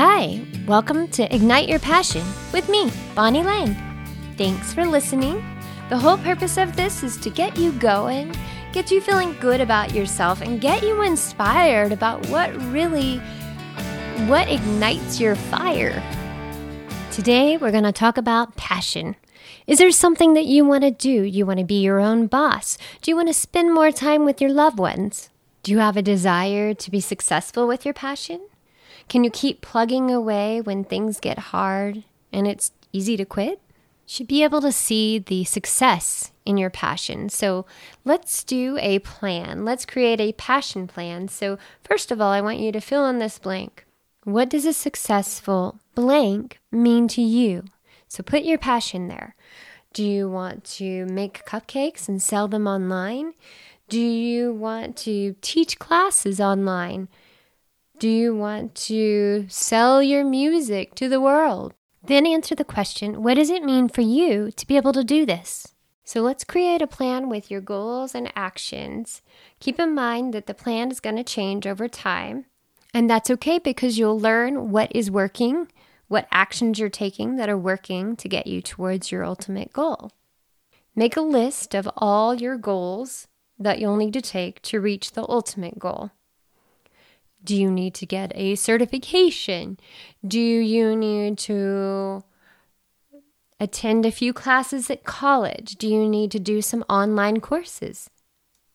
Hi, welcome to Ignite Your Passion with me, Bonnie Lang. Thanks for listening. The whole purpose of this is to get you going, get you feeling good about yourself, and get you inspired about what really what ignites your fire. Today, we're going to talk about passion. Is there something that you want to do? You want to be your own boss? Do you want to spend more time with your loved ones? Do you have a desire to be successful with your passion? Can you keep plugging away when things get hard and it's easy to quit? Should be able to see the success in your passion. So let's do a plan. Let's create a passion plan. So, first of all, I want you to fill in this blank. What does a successful blank mean to you? So put your passion there. Do you want to make cupcakes and sell them online? Do you want to teach classes online? Do you want to sell your music to the world? Then answer the question what does it mean for you to be able to do this? So let's create a plan with your goals and actions. Keep in mind that the plan is going to change over time. And that's okay because you'll learn what is working, what actions you're taking that are working to get you towards your ultimate goal. Make a list of all your goals that you'll need to take to reach the ultimate goal. Do you need to get a certification? Do you need to attend a few classes at college? Do you need to do some online courses?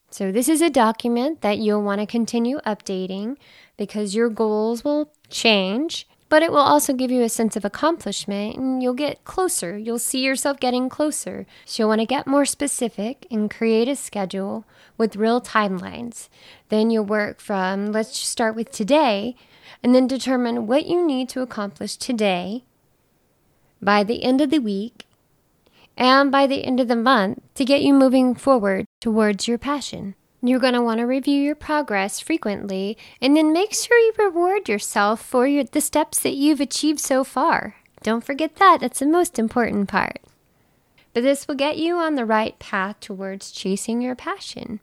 So, this is a document that you'll want to continue updating because your goals will change, but it will also give you a sense of accomplishment and you'll get closer. You'll see yourself getting closer. So, you'll want to get more specific and create a schedule with real timelines. Then you'll work from, let's start with today, and then determine what you need to accomplish today by the end of the week and by the end of the month to get you moving forward towards your passion. You're going to want to review your progress frequently and then make sure you reward yourself for your, the steps that you've achieved so far. Don't forget that, that's the most important part. But this will get you on the right path towards chasing your passion.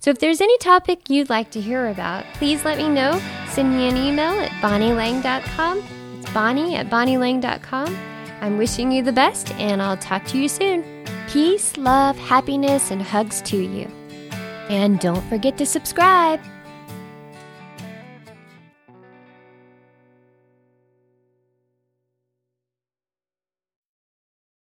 So if there's any topic you'd like to hear about, please let me know. Send me an email at bonnielang.com. It's bonnie at bonnielang.com. I'm wishing you the best, and I'll talk to you soon. Peace, love, happiness, and hugs to you. And don't forget to subscribe.